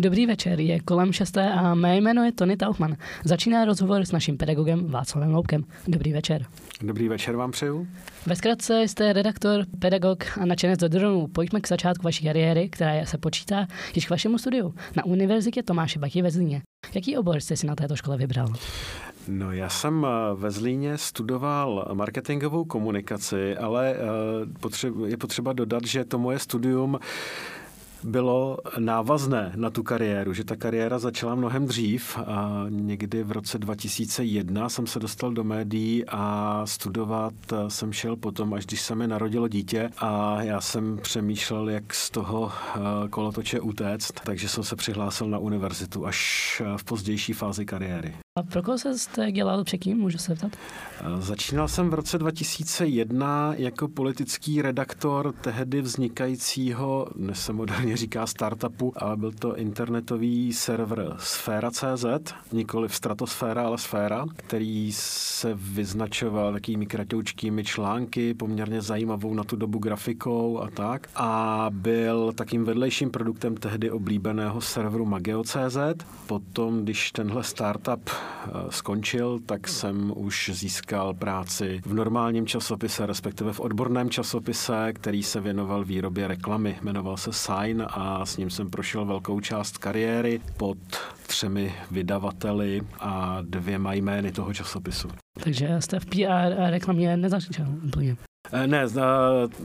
Dobrý večer, je kolem šesté a mé jméno je Tony Tauchman. Začíná rozhovor s naším pedagogem Václavem Loupkem. Dobrý večer. Dobrý večer vám přeju. Ve zkratce jste redaktor, pedagog a nadšenec do dronů. Pojďme k začátku vaší kariéry, která se počítá již k vašemu studiu na Univerzitě Tomáše Bachy ve Zlíně. Jaký obor jste si na této škole vybral? No já jsem eh, ve Zlíně studoval marketingovou komunikaci, ale eh, je potřeba dodat, že to moje studium bylo návazné na tu kariéru, že ta kariéra začala mnohem dřív. A někdy v roce 2001 jsem se dostal do médií a studovat jsem šel potom, až když se mi narodilo dítě a já jsem přemýšlel, jak z toho eh, kolotoče utéct, takže jsem se přihlásil na univerzitu až v pozdější fázi kariéry. A pro koho jste dělal předtím, můžu se zeptat? Začínal jsem v roce 2001 jako politický redaktor tehdy vznikajícího, dnes se moderně říká startupu, ale byl to internetový server Sféra.cz, nikoli v Stratosféra, ale Sféra, který se vyznačoval takými kratoučkými články, poměrně zajímavou na tu dobu grafikou a tak. A byl takým vedlejším produktem tehdy oblíbeného serveru Mageo.cz. Potom, když tenhle startup Eh, skončil, tak jsem už získal práci v normálním časopise, respektive v odborném časopise, který se věnoval výrobě reklamy. Jmenoval se Sign a s ním jsem prošel velkou část kariéry pod třemi vydavateli a dvěma jmény toho časopisu. Takže jste v PR a reklamě nezačal úplně. Eh, ne,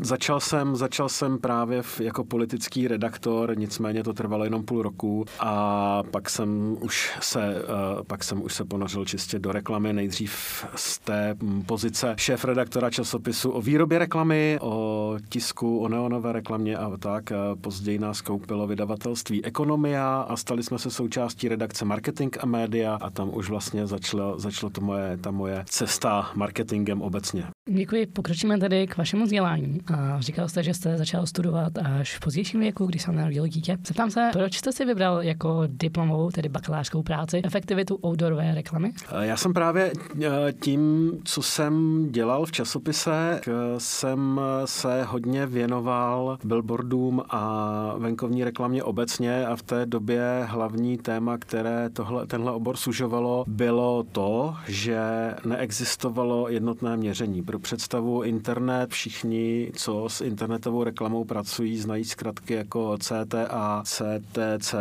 začal jsem, začal jsem právě v, jako politický redaktor, nicméně to trvalo jenom půl roku a pak jsem už se, eh, pak jsem už se ponořil čistě do reklamy, nejdřív z té pozice šéf redaktora časopisu o výrobě reklamy, o tisku, o neonové reklamě a tak. Později nás koupilo vydavatelství Ekonomia a stali jsme se součástí redakce Marketing a Média a tam už vlastně začalo, začalo to moje, ta moje cesta marketingem obecně. Děkuji, pokročíme tedy k vašemu vzdělání. A říkal jste, že jste začal studovat až v pozdějším věku, když se narodil dítě. Zeptám se, proč jste si vybral jako diplomovou, tedy bakalářskou práci, efektivitu outdoorové reklamy? Já jsem právě e, tím, co jsem dělal v časopise, jsem se hodně věnoval billboardům a venkovní reklamě obecně a v té době hlavní téma, které tohle, tenhle obor sužovalo, bylo to, že neexistovalo jednotné měření pro představu internet, všichni, co s internetovou reklamou pracují, znají zkratky jako CTA, CTC,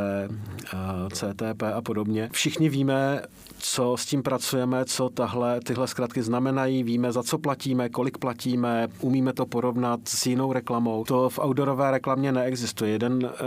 CTP a podobně. Všichni víme, co s tím pracujeme, co tahle, tyhle zkratky znamenají, víme, za co platíme, kolik platíme, umíme to porovnat s jinou reklamou. To v outdoorové reklamě neexistuje. Jeden e,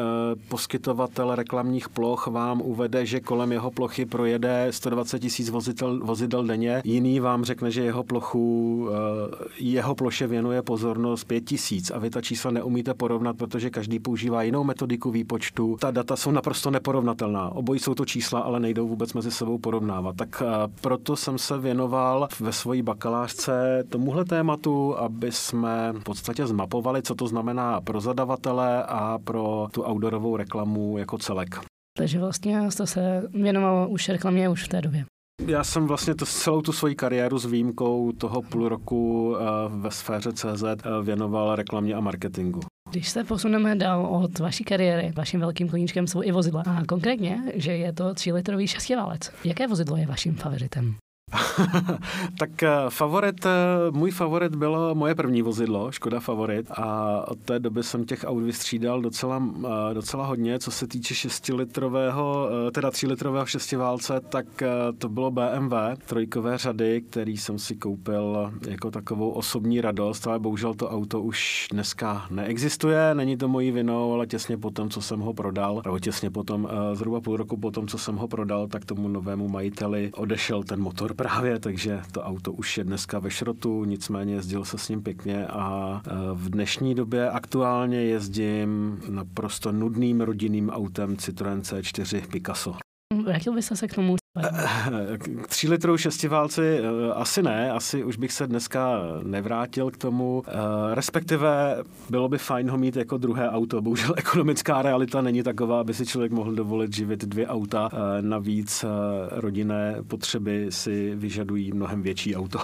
poskytovatel reklamních ploch vám uvede, že kolem jeho plochy projede 120 tisíc vozidel, vozidel denně, jiný vám řekne, že jeho plochu, e, jeho ploše věnuje pozornost 5 tisíc a vy ta čísla neumíte porovnat, protože každý používá jinou metodiku výpočtu. Ta data jsou naprosto neporovnatelná. Obojí jsou to čísla, ale nejdou vůbec mezi sebou porovnávat porovnávat. Tak eh, proto jsem se věnoval ve své bakalářce tomuhle tématu, aby jsme v podstatě zmapovali, co to znamená pro zadavatele a pro tu outdoorovou reklamu jako celek. Takže vlastně jste se věnoval už reklamě už v té době. Já jsem vlastně to, celou tu svoji kariéru s výjimkou toho půl roku eh, ve sféře CZ eh, věnoval reklamě a marketingu. Když se posuneme dál od vaší kariéry, vaším velkým koníčkem jsou i vozidla. A konkrétně, že je to 3-litrový šestiválec. Jaké vozidlo je vaším favoritem? tak eh, favorit, eh, můj favorit bylo moje první vozidlo, Škoda Favorit a od té doby jsem těch aut vystřídal docela, eh, docela hodně. Co se týče 6-litrového, teda 3-litrového šestiválce, tak to bylo BMW trojkové řady, který jsem si koupil jako takovou osobní radost, ale bohužel to auto už dneska neexistuje, není to mojí vinou, ale těsně potom, co jsem ho prodal, nebo těsně potom, zhruba půl roku potom, co jsem ho prodal, tak tomu novému majiteli odešel ten motor právě, takže to auto už je dneska ve šrotu, nicméně jezdil se s ním pěkně a e, v dnešní době aktuálně jezdím naprosto nudným rodinným autem Citroen C4 Picasso. Vrátil byste se k tomu? K tří litrů šestiválci e, asi ne, asi už bych se dneska nevrátil k tomu. E, respektive bylo by fajn ho mít jako druhé auto. Bohužel ekonomická realita není taková, aby si člověk mohl dovolit živit dvě auta. Navíc rodinné potřeby si vyžadují mnohem větší auto.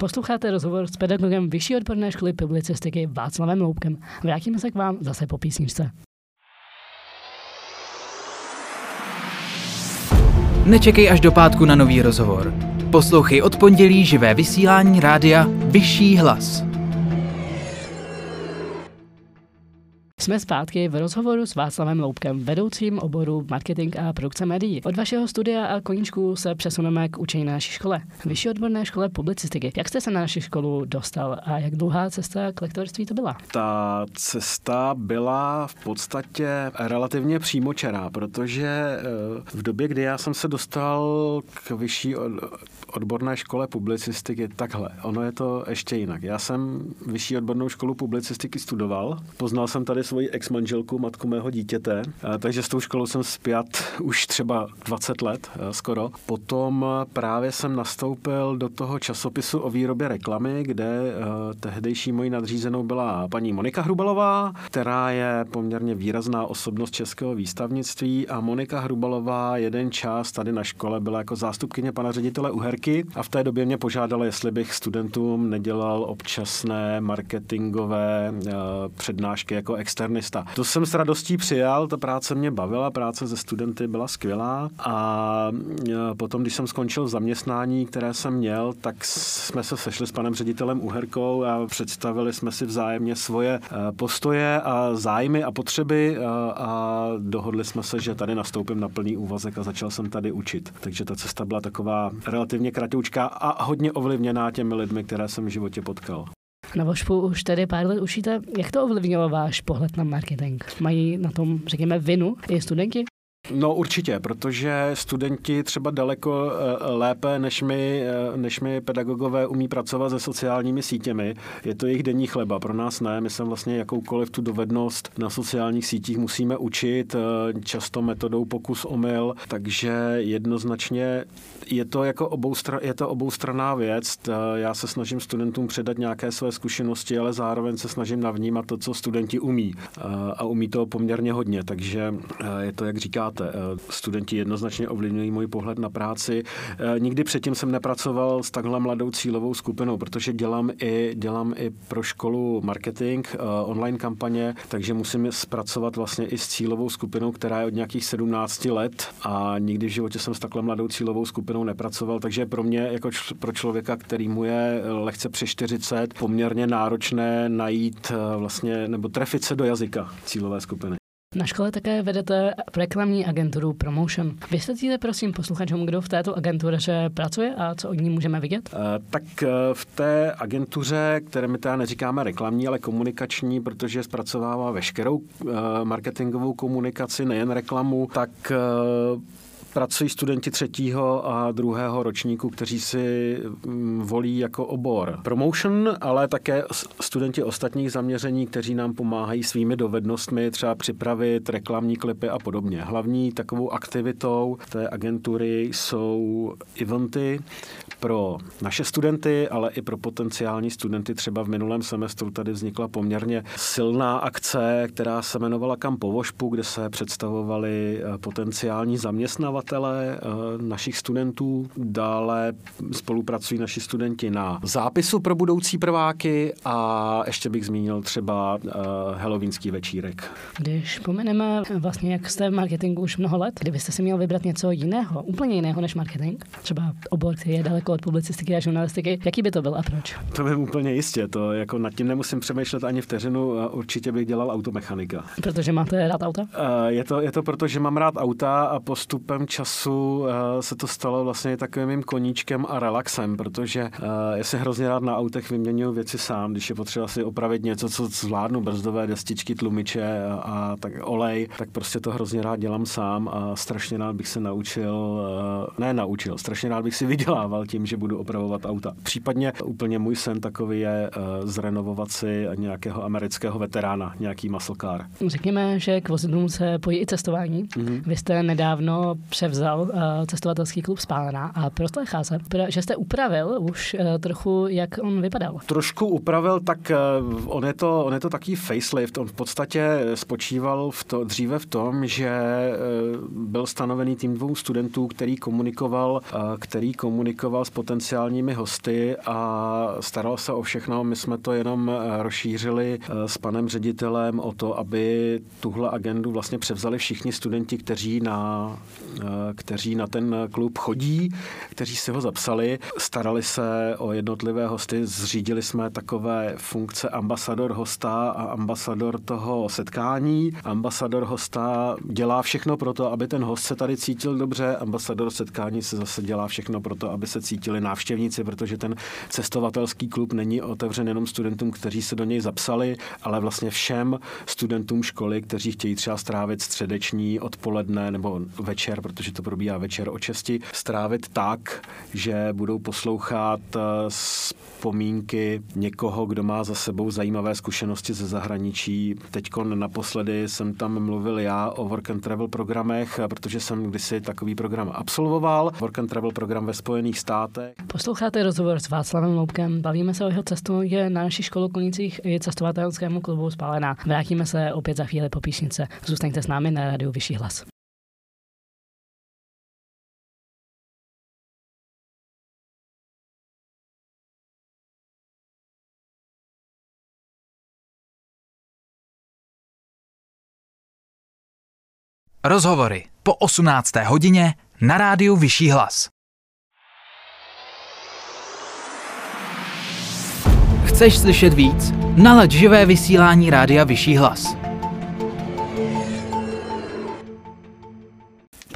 Posloucháte rozhovor s pedagogem Vyšší odborné školy publicistiky Václavem Loupkem. Vrátíme se k vám zase po písničce. Nečekej až do pátku na nový rozhovor. Poslouchej od pondělí živé vysílání rádia Vyšší hlas. Jsme zpátky v rozhovoru s Václavem Loubkem, vedoucím oboru marketing a produkce médií. Od vašeho studia a koníčku se přesuneme k učení na naší škole, vyšší odborné škole publicistiky. Jak jste se na naši školu dostal a jak dlouhá cesta k lektorství to byla? Ta cesta byla v podstatě relativně přímočará, protože eh, v době, kdy já jsem se dostal k vyšší odborné škole publicistiky takhle. Ono je to ještě jinak. Já jsem vyšší odbornou školu publicistiky studoval. Poznal jsem tady svoji ex-manželku, matku mého dítěte, takže s tou školou jsem zpět už třeba 20 let skoro. Potom právě jsem nastoupil do toho časopisu o výrobě reklamy, kde tehdejší mojí nadřízenou byla paní Monika Hrubalová, která je poměrně výrazná osobnost českého výstavnictví a Monika Hrubalová jeden čas tady na škole byla jako zástupkyně pana ředitele Uherky roky a v té době mě požádala, jestli bych studentům nedělal občasné marketingové uh, přednášky jako externista. To jsem s radostí přijal, ta práce mě bavila, práce se studenty byla skvělá a uh, potom, když jsem skončil v zaměstnání, které jsem měl, tak jsme se sešli s panem ředitelem Uherkou a představili jsme si vzájemně svoje uh, postoje a zájmy a potřeby a dohodli jsme se, že tady nastoupím na plný úvazek a začal jsem tady učit. Takže ta cesta byla taková relativně kratoučká a hodně ovlivněná těmi lidmi, které jsem v životě potkal. Na Vošpu už tedy pár let učíte. Jak to ovlivnilo váš pohled na marketing? Mají na tom, řekněme, vinu i studenti? No určitě, protože studenti třeba daleko eh, lépe než my, eh, než my pedagogové umí pracovat se sociálními sítěmi. Je to jejich denní chleba, pro nás ne. My se vlastně jakoukoliv tu dovednost na sociálních sítích musíme učit, eh, často metodou pokus omyl, takže jednoznačně je to jako oboustra, je to oboustranná věc. Já se snažím studentům předat nějaké své zkušenosti, ale zároveň se snažím navnímat to, co studenti umí. A umí to poměrně hodně, takže je to, jak říkáte, máte. Eh, studenti jednoznačně ovlivňují můj pohled na práci. Eh, nikdy předtím jsem nepracoval s takhle mladou cílovou skupinou, protože dělám i, dělám i pro školu marketing, eh, online kampaně, takže musím zpracovat vlastně i s cílovou skupinou, která je od nějakých 17 let a nikdy v životě jsem s takhle mladou cílovou skupinou nepracoval, takže pro mě jako pro člověka, který mu je lehce přes 40, poměrně náročné najít vlastně nebo trefit se do jazyka cílové skupiny. Na škole také vedete reklamní agenturu Promotion. Vysvětlíte prosím posluchačům, kdo v této agentuře pracuje a co od ní můžeme vidět? Uh, tak uh, v té agentuře, které my teda neříkáme reklamní, ale komunikační, protože zpracovává veškerou uh, marketingovou komunikaci, nejen reklamu, tak pracují studenti třetího a druhého ročníku, kteří si mm, volí jako obor promotion, ale také studenti ostatních zaměření, kteří nám pomáhají svými dovednostmi třeba připravit reklamní klipy a podobně. Hlavní takovou aktivitou té agentury jsou eventy pro naše studenty, ale i pro potenciální studenty. Třeba v minulém semestru tady vznikla poměrně silná akce, která se jmenovala Kam po Vošpu, kde se představovali eh, potenciální zaměstnavatele zaměstnavatele eh, našich studentů. Dále spolupracují naši studenti na zápisu pro budoucí prváky a ještě bych zmínil třeba eh, halloweenský večírek. Když pomeneme vlastně, jak jste v marketingu už mnoho let, kdybyste si měl vybrat něco jiného, úplně jiného než marketing, třeba obor, který je daleko od publicistiky a žurnalistiky, jaký by to byl a proč? To by úplně jistě, to jako nad tím nemusím přemýšlet ani vteřinu, určitě bych dělal automechanika. Protože máte rád auta? Eh, je to, je to proto, že mám rád auta a postupem času uh, se to stalo vlastně takovým mým koníčkem a relaxem, protože uh, já si hrozně rád na autech vyměňuji věci sám, když je potřeba si opravit něco, co zvládnu, brzdové destičky, tlumiče a, tak olej, tak prostě to hrozně rád dělám sám a strašně rád bych se naučil, uh, ne naučil, strašně rád bych si vydělával tím, že budu opravovat auta. Případně úplně můj sen takový je zrenovovat si nějakého amerického veterána, nějaký muscle car. Řekněme, že k vozidlům se pojí i cestování. Mm-hmm. Vy jste nedávno převzal uh, cestovatelský klub Spálená a proslechá se, že jste upravil už uh, trochu, jak on vypadal. Trošku upravil, tak uh, on, je to, on je to taký facelift. On v podstatě spočíval v to, dříve v tom, že byl stanovený tým dvou studentů, který komunikoval, který komunikoval s potenciálními hosty a staral se o všechno. My jsme to jenom rozšířili s panem ředitelem o to, aby tuhle agendu vlastně převzali všichni studenti, kteří na kteří na ten klub chodí, kteří si ho zapsali, starali se o jednotlivé hosty, zřídili jsme takové funkce ambasador hosta a ambasador toho setkání. Ambasador hosta dělá všechno pro to, aby ten host se tady cítil dobře, ambasador setkání se zase dělá všechno pro to, aby se cítili návštěvníci, protože ten cestovatelský klub není otevřen jenom studentům, kteří se do něj zapsali, ale vlastně všem studentům školy, kteří chtějí třeba strávit středeční, odpoledne nebo večer, protože to probíhá večer o česti, strávit tak, že budou poslouchat eh, vzpomínky někoho, kdo má za sebou zajímavé zkušenosti ze zahraničí. Teď naposledy jsem tam mluvil já o work and travel programech, protože jsem kdysi takový program absolvoval. Work and travel program ve Spojených státech. Posloucháte rozhovor s Václavem Loubkem. Bavíme se o jeho cestu je na naší školu klonících i cestovatelskému klubu Spálená. Vrátíme se opět za chvíli po písnice. Zůstaňte s námi na rádiu Vyšší hlas. Rozhovory po 18. hodině na rádiu Vyšší hlas. Chceš slyšet víc? Nalaď živé vysílání rádia Vyšší hlas.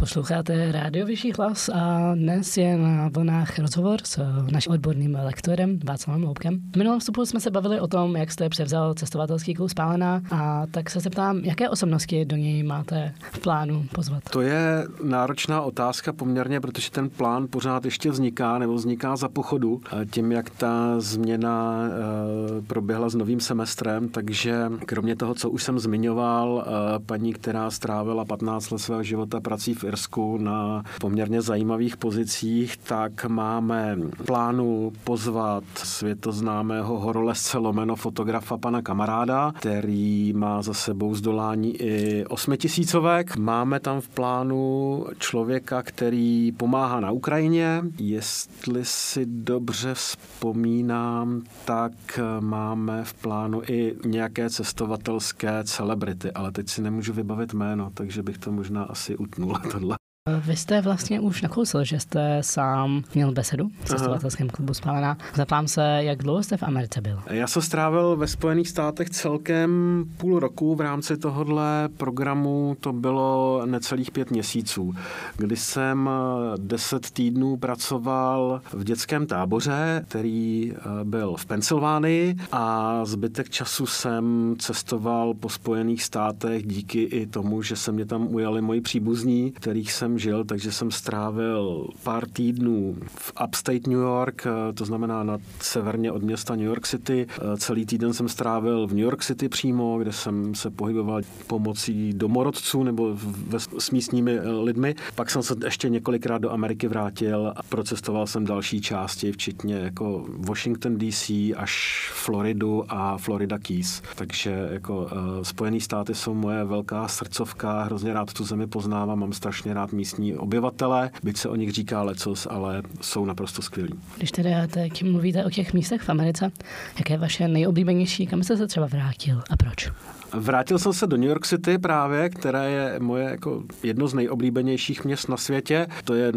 Posloucháte Rádio Vyšší hlas a dnes je na vlnách rozhovor s naším odborným lektorem Václavem Loubkem. V minulém vstupu jsme se bavili o tom, jak jste převzal cestovatelský klub Spálená a tak se zeptám, jaké osobnosti do něj máte v plánu pozvat? To je náročná otázka poměrně, protože ten plán pořád ještě vzniká nebo vzniká za pochodu tím, jak ta změna eh, proběhla s novým semestrem, takže kromě toho, co už jsem zmiňoval, eh, paní, která strávila 15 let svého života prací v Irsku na poměrně zajímavých pozicích, tak máme plánu pozvat světoznámého horolezce lomeno fotografa pana kamaráda, který má za sebou zdolání i osmitisícovek. Máme tam v plánu člověka, který pomáhá na Ukrajině. Jestli si dobře vzpomínám, tak máme v plánu i nějaké cestovatelské celebrity, ale teď si nemůžu vybavit jméno, takže bych to možná asi utnul tohle. Vy jste vlastně už nakousl, že jste sám měl besedu v cestovatelském klubu Spálená. Zeptám se, jak dlouho jste v Americe byl? Já jsem strávil ve Spojených státech celkem půl roku v rámci tohohle programu. To bylo necelých pět měsíců, kdy jsem deset týdnů pracoval v dětském táboře, který eh, byl v Pensylvánii a zbytek času jsem cestoval po Spojených státech díky i tomu, že se mě tam ujali moji příbuzní, kterých jsem žil, takže jsem strávil pár týdnů v upstate New York, eh, to znamená na severně od města New York City. Eh, celý týden jsem strávil v New York City přímo, kde jsem se pohyboval pomocí domorodců nebo ve, s místními eh, lidmi. Pak jsem se ještě několikrát do Ameriky vrátil a procestoval jsem další části, včetně jako Washington DC až Floridu a Florida Keys. Takže jako Spojené státy jsou moje velká srdcovka, hrozně rád tu zemi poznávám, mám strašně rád místní obyvatele, byť se o nich říká lecos, ale jsou naprosto skvělí. Když teda teď mluvíte o těch místech v Americe, jaké je vaše nejoblíbenější, kam jste se třeba vrátil a proč? Vrátil jsem se do New York City právě, které je moje jako jedno z nejoblíbenějších měst na světě. To je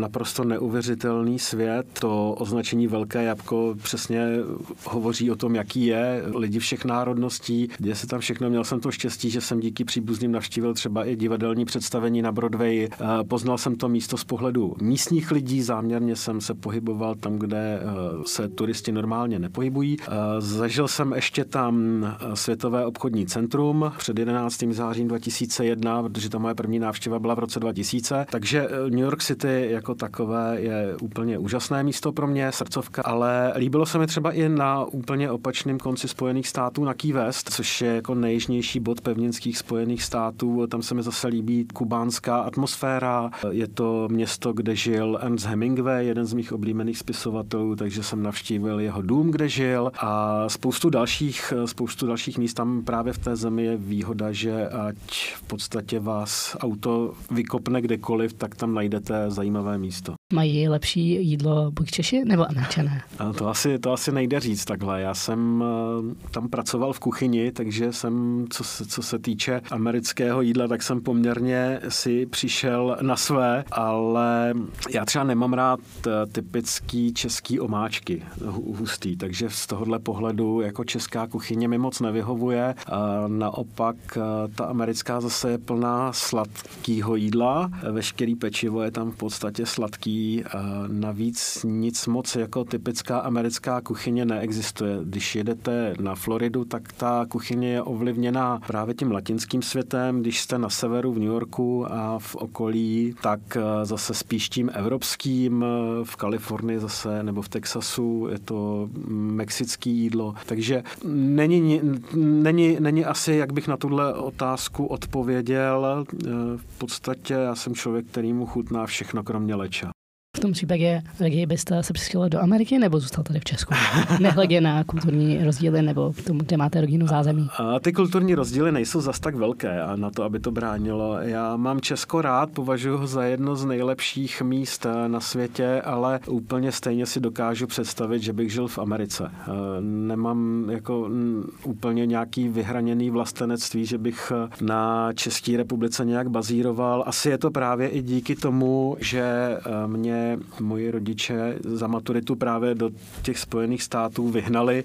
naprosto neuvěřitelný svět. To označení Velké jabko přesně hovoří o tom, jaký je. Lidi všech národností, kde se tam všechno. Měl jsem to štěstí, že jsem díky příbuzným navštívil třeba i divadelní představení na Broadway. Eh, poznal jsem to místo z pohledu místních lidí. Záměrně jsem se pohyboval tam, kde eh, se turisti normálně nepohybují. Eh, zažil jsem ještě tam světové obchodní centrum před 11. zářím 2001, protože ta moje první návštěva byla v roce 2000. Takže eh, New York City jako takové je úplně úžasné místo pro mě, srdcovka, ale líbilo se mi třeba i na úplně opačném konci Spojených států na Key West, což je jako nejjižnější bod pevninských Spojených států. Tam se mi zase líbí kubánská atmosféra. Je to město, kde žil Ernst Hemingway, jeden z mých oblíbených spisovatelů, takže jsem navštívil jeho dům, kde žil a spoustu dalších, spoustu dalších míst tam právě v té zemi je výhoda, že ať v podstatě vás auto vykopne kdekoliv, tak tam najdete zajímavé místo. Mají lepší jídlo buď Češi nebo Američané? To asi, to asi nejde říct takhle. Já jsem eh, tam pracoval v kuchyni, takže jsem, co se, co se týče amerického jídla, tak jsem poměrně si přišel na své, ale já třeba nemám rád eh, typický český omáčky hustý, takže z tohohle pohledu jako česká kuchyně mi moc nevyhovuje. Naopak eh, ta americká zase je plná sladkého jídla. Veškerý pečivo je tam v podstatě sladký. A navíc nic moc jako typická americká kuchyně neexistuje. Když jedete na Floridu, tak ta kuchyně je ovlivněná právě tím latinským světem. Když jste na severu v New Yorku a v okolí, tak eh, zase spíš tím evropským. V Kalifornii zase nebo v Texasu je to mexický jídlo. Takže není, není, není asi, jak bych na tuhle otázku odpověděl. Eh, v podstatě já jsem člověk, který mu chutná všechno, kromě leča. V tom případě raději byste se přestěhoval do Ameriky nebo zůstal tady v Česku? Nehledě na kulturní rozdíly nebo k tomu, kde máte rodinu zázemí. A ty kulturní rozdíly nejsou zas tak velké a na to, aby to bránilo. Já mám Česko rád, považuji ho za jedno z nejlepších míst eh, na světě, ale úplně stejně si dokážu představit, že bych žil v Americe. Eh, nemám jako úplně nějaký vyhraněný vlastenectví, že bych eh, na České republice nějak bazíroval. Asi je to právě i díky tomu, že mě moji rodiče za maturitu právě do těch Spojených států vyhnali,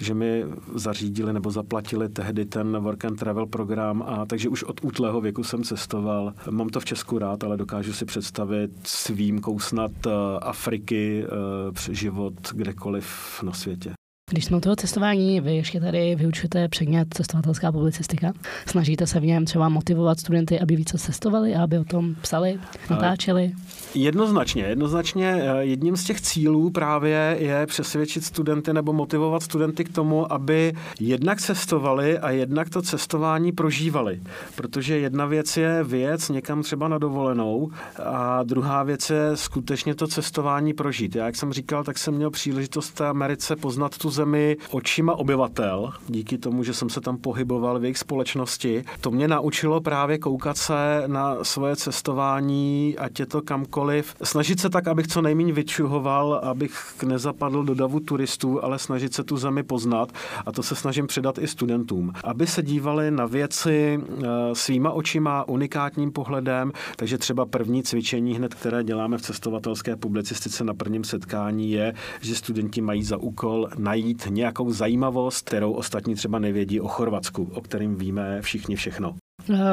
že mi zařídili nebo zaplatili tehdy ten work and travel program a takže už od útlého věku jsem cestoval. Mám to v Česku rád, ale dokážu si představit s výjimkou snad eh, Afriky eh, život kdekoliv na světě. Když jsme u toho cestování, vy ještě tady vyučujete předmět cestovatelská publicistika. Snažíte se v něm třeba motivovat studenty, aby více cestovali a aby o tom psali, natáčeli? Jednoznačně. Jednoznačně eh, jedním z těch cílů právě je přesvědčit studenty nebo motivovat studenty k tomu, aby jednak cestovali a jednak to cestování prožívali. Protože jedna věc je věc někam třeba na dovolenou a druhá věc je skutečně to cestování prožít. Já, jak jsem říkal, tak jsem měl příležitost v té Americe poznat tu zemi očima obyvatel, díky tomu, že jsem se tam pohyboval v jejich společnosti. To mě naučilo právě koukat se na svoje cestování, ať je to kamkoliv. Snažit se tak, abych co nejméně vyčuhoval, abych nezapadl do davu turistů, ale snažit se tu zemi poznat a to se snažím předat i studentům. Aby se dívali na věci eh, svýma očima, unikátním pohledem, takže třeba první cvičení hned, které děláme v cestovatelské publicistice na prvním setkání je, že studenti mají za úkol najít najít nějakou zajímavost, kterou ostatní třeba nevědí o Chorvatsku, o kterým víme všichni všechno.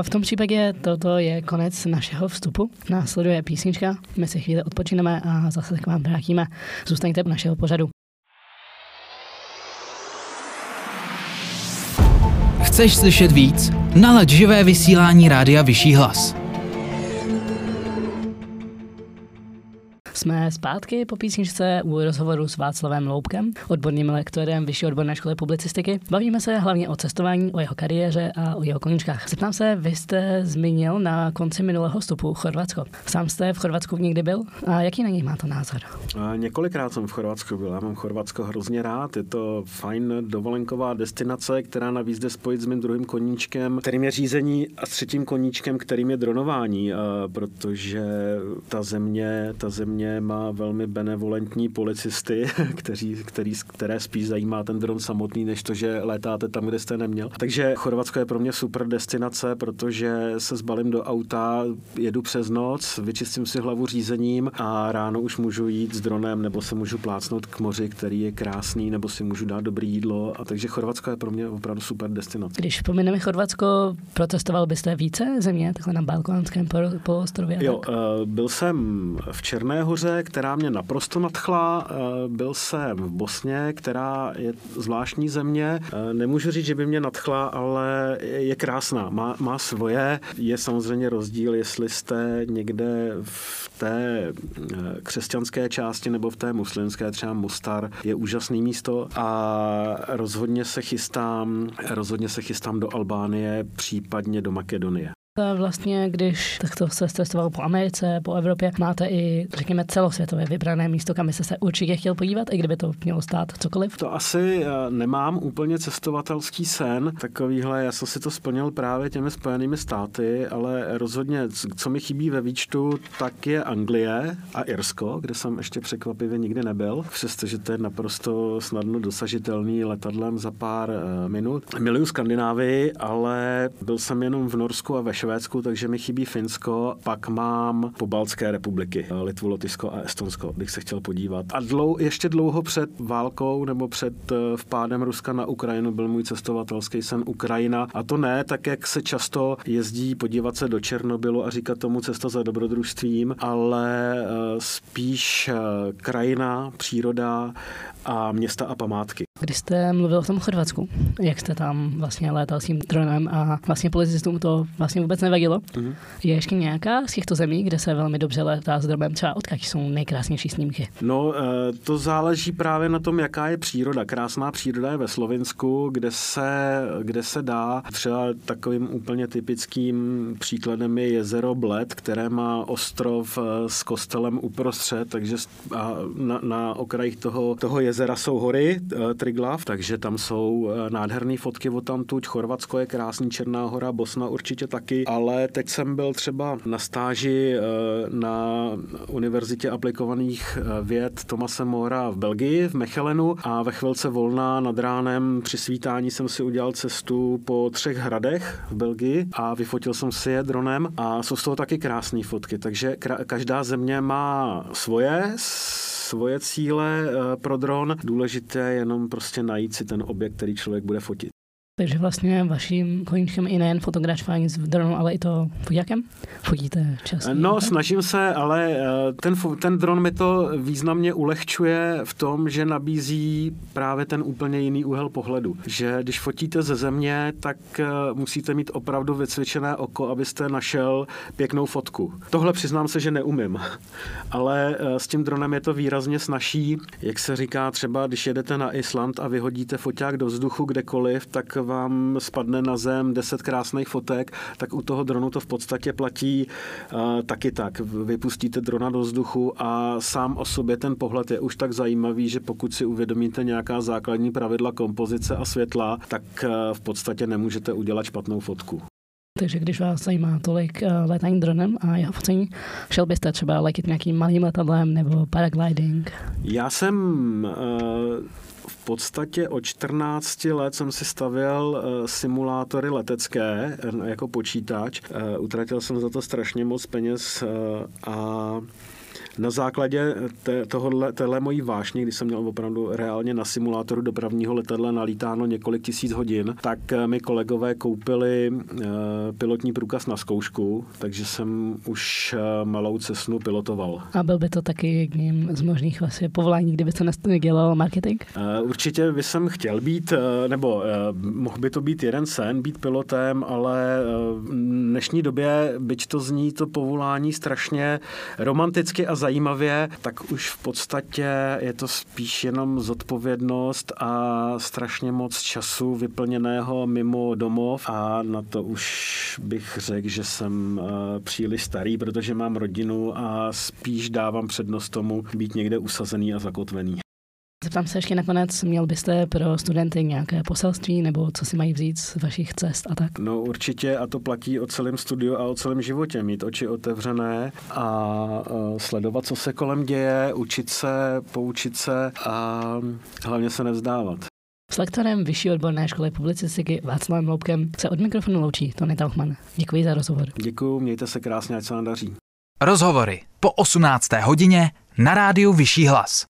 V tom případě toto je konec našeho vstupu. Následuje písnička, my si chvíli odpočineme a zase k vám vrátíme. Zůstaňte v našeho pořadu. Chceš slyšet víc? Nalaď živé vysílání Rádia Vyšší hlas. Jsme zpátky po písničce u rozhovoru s Václavem Loubkem, odborným lektorem Vyšší odborné školy publicistiky. Bavíme se hlavně o cestování, o jeho kariéře a o jeho koničkách. Zeptám se, vy jste zmínil na konci minulého vstupu Chorvatsko. Sám jste v Chorvatsku někdy byl a jaký na něj má to názor? A několikrát jsem v Chorvatsku byl. Já mám Chorvatsko hrozně rád. Je to fajn dovolenková destinace, která navíc jde spojit s mým druhým koníčkem, kterým je řízení a s třetím koníčkem, kterým je dronování, protože ta země, ta země má velmi benevolentní policisty, kteří, který, které spíš zajímá ten dron samotný, než to, že létáte tam, kde jste neměl. Takže Chorvatsko je pro mě super destinace, protože se zbalím do auta, jedu přes noc, vyčistím si hlavu řízením a ráno už můžu jít s dronem nebo se můžu plácnout k moři, který je krásný, nebo si můžu dát dobrý jídlo. A takže Chorvatsko je pro mě opravdu super destinace. Když pomineme Chorvatsko, protestoval byste více země takhle na Balkánském poloostrově? Jo, eh, byl jsem v Černé hoře, která mě naprosto nadchla. Eh, byl jsem v Bosně, která je zvláštní země. Eh, nemůžu říct, že by mě nadchla, ale je krásná. Má, má svoje. Je samozřejmě rozdíl, jestli jste někde v té eh, křesťanské části nebo v té muslimské, třeba Mostar, je úžasný místo a rozhodně se chystám, rozhodně se chystám do Albánie, případně do Makedonie. Vlastně, když takto se cestoval po Americe, po Evropě, máte i, řekněme, celosvětové vybrané místo, kam jste se určitě chtěl podívat, i kdyby to mělo stát cokoliv? To asi eh, nemám úplně cestovatelský sen, takovýhle, já jsem si to splnil právě těmi spojenými státy, ale rozhodně, co mi chybí ve výčtu, tak je Anglie a Irsko, kde jsem ještě překvapivě nikdy nebyl, přestože to je naprosto snadno dosažitelný letadlem za pár eh, minut. Miluju Skandinávii, ale byl jsem jenom v Norsku a ve Švédsku, takže mi chybí Finsko, pak mám Pobaltské republiky, Litvu, Lotyšsko a Estonsko, bych se chtěl podívat. A dlou, ještě dlouho před válkou nebo před uh, vpádem Ruska na Ukrajinu byl můj cestovatelský sen Ukrajina. A to ne tak, jak se často jezdí podívat se do Černobylu a říkat tomu cesta za dobrodružstvím, ale uh, spíš krajina, příroda a města a památky. Když jste mluvil o tom Chorvatsku, jak jste tam vlastně létal s tím dronem a vlastně policistům to vlastně vůbec nevadilo, mm-hmm. je ještě nějaká z těchto zemí, kde se velmi dobře létá s dronem, třeba odkud jsou nejkrásnější snímky? No, eh, to záleží právě na tom, jaká je příroda. Krásná příroda je ve Slovinsku, kde se, kde se dá. Třeba takovým úplně typickým příkladem je jezero Bled, které má ostrov eh, s kostelem uprostřed, takže na, na okrajích toho, toho jezera jsou hory, eh, Triglav, takže tam jsou nádherné fotky od tamtuť. Chorvatsko je krásný, Černá hora, Bosna určitě taky, ale teď jsem byl třeba na stáži na Univerzitě aplikovaných věd Tomase Mora v Belgii, v Mechelenu. A ve chvilce volná nad ránem při svítání jsem si udělal cestu po třech hradech v Belgii a vyfotil jsem si je dronem. A jsou z toho taky krásné fotky, takže každá země má svoje, svoje cíle eh, pro dron. Důležité je jenom prostě najít si ten objekt, který člověk bude fotit. Takže vlastně vaším koníčkem i nejen fotografování s dronem, ale i to foťákem? Fotíte často? No, snažím se, ale eh, ten, ten dron mi to významně ulehčuje v tom, že nabízí právě ten úplně jiný úhel pohledu. Že když fotíte ze země, tak eh, musíte mít opravdu vycvičené oko, abyste našel pěknou fotku. Tohle přiznám se, že neumím, ale eh, s tím dronem je to výrazně snažší. Jak se říká třeba, když jedete na Island a vyhodíte foťák do vzduchu kdekoliv, tak vám spadne na zem deset krásných fotek, tak u toho dronu to v podstatě platí uh, taky tak. Vypustíte drona do vzduchu a sám o sobě ten pohled je už tak zajímavý, že pokud si uvědomíte nějaká základní pravidla kompozice a světla, tak uh, v podstatě nemůžete udělat špatnou fotku. Takže když vás zajímá tolik uh, letání dronem a jeho focení, šel byste třeba letět nějakým malým letadlem nebo paragliding? Já jsem uh, v podstatě od 14 let jsem si stavěl eh, simulátory letecké eh, jako počítač. Eh, utratil jsem za to strašně moc peněz a na základě té, tohohle, téhle mojí vášně, kdy jsem měl opravdu reálně na simulátoru dopravního letadla nalítáno několik tisíc hodin, tak eh, mi kolegové koupili uh, pilotní průkaz na zkoušku, takže jsem už uh, malou cesnu pilotoval. A byl by to taky jedním z možných vlastně povolání, kdyby se dělal marketing? Určitě by jsem chtěl být, nebo mohl by to být jeden sen, být pilotem, ale v dnešní době, byť to zní to povolání strašně romanticky a zajímavě, tak už v podstatě je to spíš jenom zodpovědnost a strašně moc času vyplněného mimo domov a na to už bych řekl, že jsem eh, příliš starý, protože mám rodinu a spíš dávám přednost tomu být někde usazený a zakotvený. Zeptám se ještě nakonec, měl byste pro studenty nějaké poselství nebo co si mají vzít z vašich cest a tak? No určitě a to platí o celém studiu a o celém životě. Mít oči otevřené a sledovat, co se kolem děje, učit se, poučit se a hlavně se nevzdávat. S lektorem Vyšší odborné školy publicistiky Václavem Loubkem se od mikrofonu loučí Tony Tauchman. Děkuji za rozhovor. Děkuji, mějte se krásně, ať se nám daří. Rozhovory po 18. hodině na rádiu Vyšší hlas.